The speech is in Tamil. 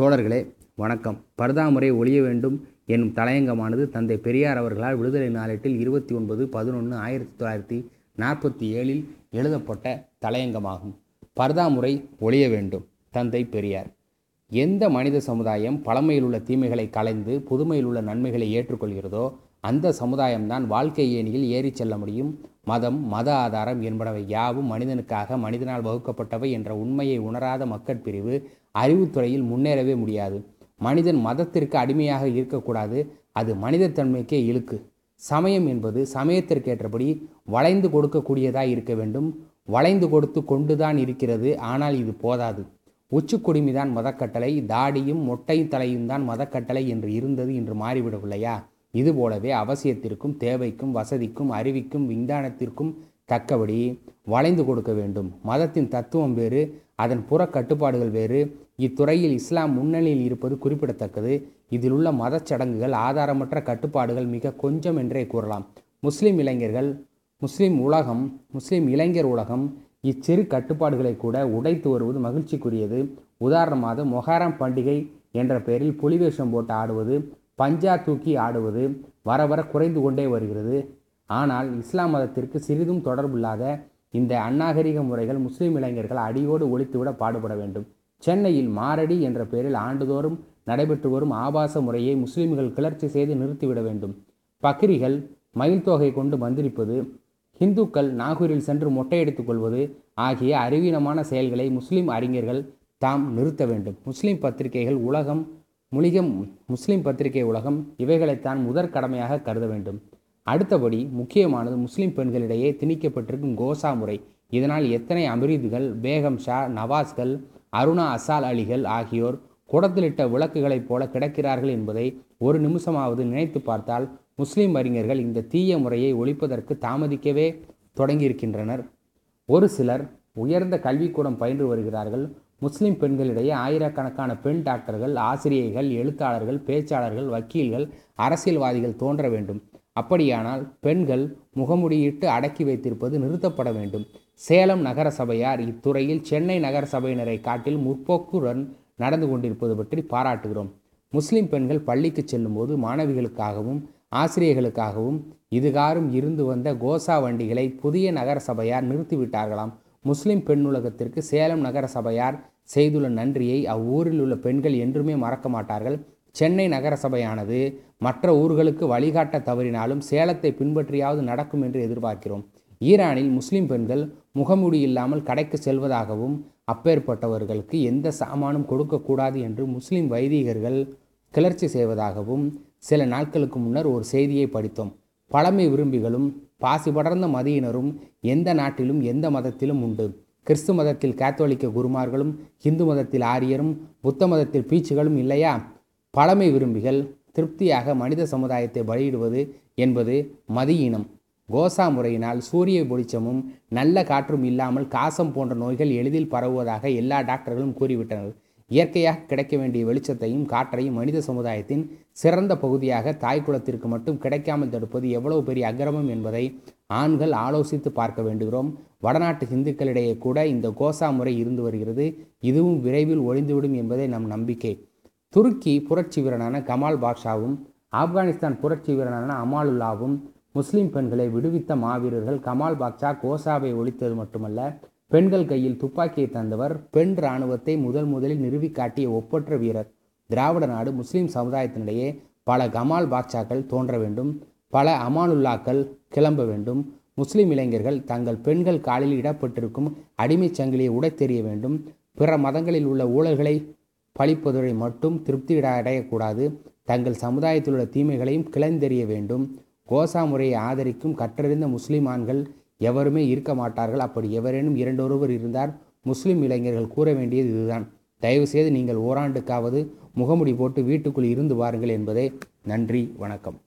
தோழர்களே வணக்கம். பர்தாமுறை ஒழிய வேண்டும் என்னும் தலையங்கமானது தந்தை பெரியார் அவர்களால் விடுதலை நாளேட்டில் இருபத்தி ஒன்பது பதினொன்று ஆயிரத்தி தொள்ளாயிரத்தி நாற்பத்தி ஏழில் எழுதப்பட்ட தலையங்கமாகும். பர்தாமுறை ஒழிய வேண்டும் தந்தை பெரியார். எந்த மனித சமுதாயம் பழமையில் உள்ள தீமைகளை கலைந்து புதுமையில் உள்ள நன்மைகளை ஏற்றுக்கொள்கிறதோ அந்த சமுதாயம்தான் வாழ்க்கை ஏணியில் ஏறிச் செல்ல முடியும். மதம் மத ஆதாரம் என்பனவை யாவும் மனிதனுக்காக மனிதனால் வகுக்கப்பட்டவை என்ற உண்மையை உணராத மக்கட்பிரிவு அறிவுத்துறையில் முன்னேறவே முடியாது. மனிதன் மதத்திற்கு அடிமையாக இருக்கக்கூடாது. அது மனிதத்தன்மைக்கே இழுக்கு. சமயம் என்பது சமயத்திற்கேற்றபடி வளைந்து கொடுக்கக்கூடியதாக இருக்க வேண்டும். வளைந்து கொடுத்து கொண்டுதான் இருக்கிறது. ஆனால் இது போதாது. உச்சிக்குடுமிதான் மதக்கட்டளை. தாடியும் மொட்டை தலையும் தான் மதக்கட்டளை என்று இருந்தது இன்று மாறிவிடவில்லையா? இதுபோலவே அவசியத்திற்கும் தேவைக்கும் வசதிக்கும் அறிவிக்கும் விஞ்ஞானத்திற்கும் தக்கபடி வளைந்து கொடுக்க வேண்டும். மதத்தின் தத்துவம் வேறு அதன் புற கட்டுப்பாடுகள் வேறு. இத்துறையில் இஸ்லாம் முன்னணியில் இருப்பது குறிப்பிடத்தக்கது. இதில் உள்ள மதச்சடங்குகள் ஆதாரமற்ற கட்டுப்பாடுகள் மிக கொஞ்சம் என்றே கூறலாம். முஸ்லிம் இளைஞர்கள் முஸ்லிம் உலகம் முஸ்லிம் இளைஞர் உலகம் இச்சிறு கட்டுப்பாடுகளை கூட உடைத்து வருவது மகிழ்ச்சிக்குரியது. உதாரணமாக மொஹாரம் பண்டிகை என்ற பெயரில் புலிவேஷம் போட்டு ஆடுவது பஞ்சா தூக்கி ஆடுவது வர வர குறைந்து கொண்டே வருகிறது. ஆனால் இஸ்லாம் மதத்திற்கு சிறிதும் தொடர்பில்லாத இந்த அநாகரிக முறைகள் முஸ்லீம் இளைஞர்கள் அடியோடு ஒழித்துவிட பாடுபட வேண்டும். சென்னையில் மாரடி என்ற பெயரில் ஆண்டுதோறும் நடைபெற்று வரும் ஆபாச முறையை முஸ்லிம்கள் கிளர்ச்சி செய்து நிறுத்திவிட வேண்டும். பக்ரிகள் மயில் தொகை கொண்டு மந்திரிப்பது இந்துக்கள் நாகூரில் சென்று மொட்டையடித்துக் கொள்வது ஆகிய அறிவீனமான செயல்களை முஸ்லிம் அறிஞர்கள் தாம் நிறுத்த வேண்டும். முஸ்லிம் பத்திரிகைகள் உலகம் முலிகம் முஸ்லிம் பத்திரிகை உலகம் இவைகளைத்தான் முதற் கடமையாக கருத வேண்டும். அடுத்தபடி முக்கியமானது முஸ்லிம் பெண்களிடையே திணிக்கப்பட்டிருக்கும் கோசா முறை. இதனால் எத்தனை அமிரிதுகள் பேகம் ஷா நவாஸ்கள் அருணா அசால் அலிகள் ஆகியோர் குடத்திலிட்ட விளக்குகளைப் போல கிடக்கிறார்கள் என்பதை ஒரு நிமிஷமாவது நினைத்து பார்த்தால் முஸ்லிம் அறிஞர்கள் இந்த தீய முறையை ஒழிப்பதற்கு தாமதிக்கவே தொடங்கியிருக்கின்றனர். ஒரு சிலர் உயர்ந்த கல்விக்கூடம் பயின்று வருகிறார்கள் முஸ்லிம் பெண்களிடையே ஆயிரக்கணக்கான பெண் டாக்டர்கள் ஆசிரியைகள் எழுத்தாளர்கள் பேச்சாளர்கள் வக்கீல்கள் அரசியல்வாதிகள் தோன்ற வேண்டும். அப்படியானால் பெண்கள் முகமுடியிட்டு அடக்கி வைத்திருப்பது நிறுத்தப்பட வேண்டும். சேலம் நகர சபையார் இத்துறையில் சென்னை நகர சபையினரை காட்டில் முற்போக்குடன் நடந்து கொண்டிருப்பது பற்றி பாராட்டுகிறோம். முஸ்லிம் பெண்கள் பள்ளிக்கு செல்லும்போது மாணவிகளுக்காகவும் ஆசிரியர்களுக்காகவும் இதுகாரும் இருந்து வந்த கோசா வண்டிகளை புதிய நகர சபையார் நிறுத்திவிட்டார்களாம். முஸ்லிம் பெண்ணுலகத்திற்கு சேலம் நகர சபையார் செய்துள்ள நன்றியை அவ்வூரில் உள்ள பெண்கள் என்றுமே மறக்க மாட்டார்கள். சென்னை நகர சபையானது மற்ற ஊர்களுக்கு வழிகாட்ட தவறினாலும் சேலத்தை பின்பற்றியாவது நடக்கும் என்று எதிர்பார்க்கிறோம். ஈரானில் முஸ்லிம் பெண்கள் முகமூடி இல்லாமல் கடைக்கு செல்வதாகவும் அப்பேற்பட்டவர்களுக்கு எந்த சாமானும் கொடுக்கக்கூடாது என்று முஸ்லிம் வைதிகர்கள் கிளர்ச்சி செய்வதாகவும் சில நாட்களுக்கு முன்னர் ஒரு செய்தியை படித்தோம். பழமை விரும்பிகளும் பாசி படர்ந்த மதியினரும் எந்த நாட்டிலும் எந்த மதத்திலும் உண்டு. கிறிஸ்து மதத்தில் காத்தோலிக்க குருமார்களும் இந்து மதத்தில் ஆரியரும் புத்த மதத்தில் பீச்சுகளும் இல்லையா? பழமை விரும்பிகள் திருப்தியாக மனித சமுதாயத்தை பலியிடுவது என்பது மதியினம். கோசா முறையினால் சூரிய வெளிச்சமும் நல்ல காற்றும் இல்லாமல் காசம் போன்ற நோய்கள் எளிதில் பரவுவதாக எல்லா டாக்டர்களும் கூறிவிட்டனர். இயற்கையாக கிடைக்க வேண்டிய வெளிச்சத்தையும் காற்றையும் மனித சமுதாயத்தின் சிறந்த பகுதியாக தாய்க்குளத்திற்கு மட்டும் கிடைக்காமல் தடுப்பது எவ்வளவு பெரிய அக்கிரமம் என்பதை ஆண்கள் ஆலோசித்து பார்க்க வேண்டுகிறோம். வடநாட்டு இந்துக்களிடையே கூட இந்த கோசா முறை இருந்து வருகிறது. இதுவும் விரைவில் ஒழிந்துவிடும் என்பதே நம் நம்பிக்கை. துருக்கி புரட்சி வீரனான கமால் பாக்ஷாவும் ஆப்கானிஸ்தான் புரட்சி வீரனான அமாலுல்லாவும் முஸ்லிம் பெண்களை விடுவித்த மாவீரர்கள் கமால் பாக்ஷா கோசாவை ஒழித்தது மட்டுமல்ல பெண்கள் கையில் துப்பாக்கியை தந்தவர் பெண் இராணுவத்தை முதல் முதலில் நிறுவி காட்டிய ஒப்பற்ற வீரர். திராவிட நாடு முஸ்லிம் சமுதாயத்தினிடையே பல கமால் பாட்சாக்கள் தோன்ற வேண்டும் பல அமானுல்லாக்கள் கிளம்ப வேண்டும். முஸ்லிம் இளைஞர்கள் தங்கள் பெண்கள் காலில் இடப்பட்டிருக்கும் அடிமைச் சங்கிலியை உடைத்தெறிய வேண்டும். பிற மதங்களில் உள்ள ஊழல்களை பழிப்பதுரை மட்டும் திருப்தி அடையக்கூடாது தங்கள் சமுதாயத்தில் உள்ள தீமைகளையும் கிளந்தெறிய வேண்டும். கோசா முறையை ஆதரிக்கும் கற்றறிந்த முஸ்லிமான்கள் எவருமே இருக்க மாட்டார்கள். அப்படி எவரேனும் இரண்டொருவர் இருந்தால் முஸ்லிம் இளைஞர்கள் கூற வேண்டியது இதுதான். தயவுசெய்து நீங்கள் ஓராண்டுக்காவது முகமுடி போட்டு வீட்டுக்குள் இருந்து வாருங்கள் என்பதே நன்றி வணக்கம்.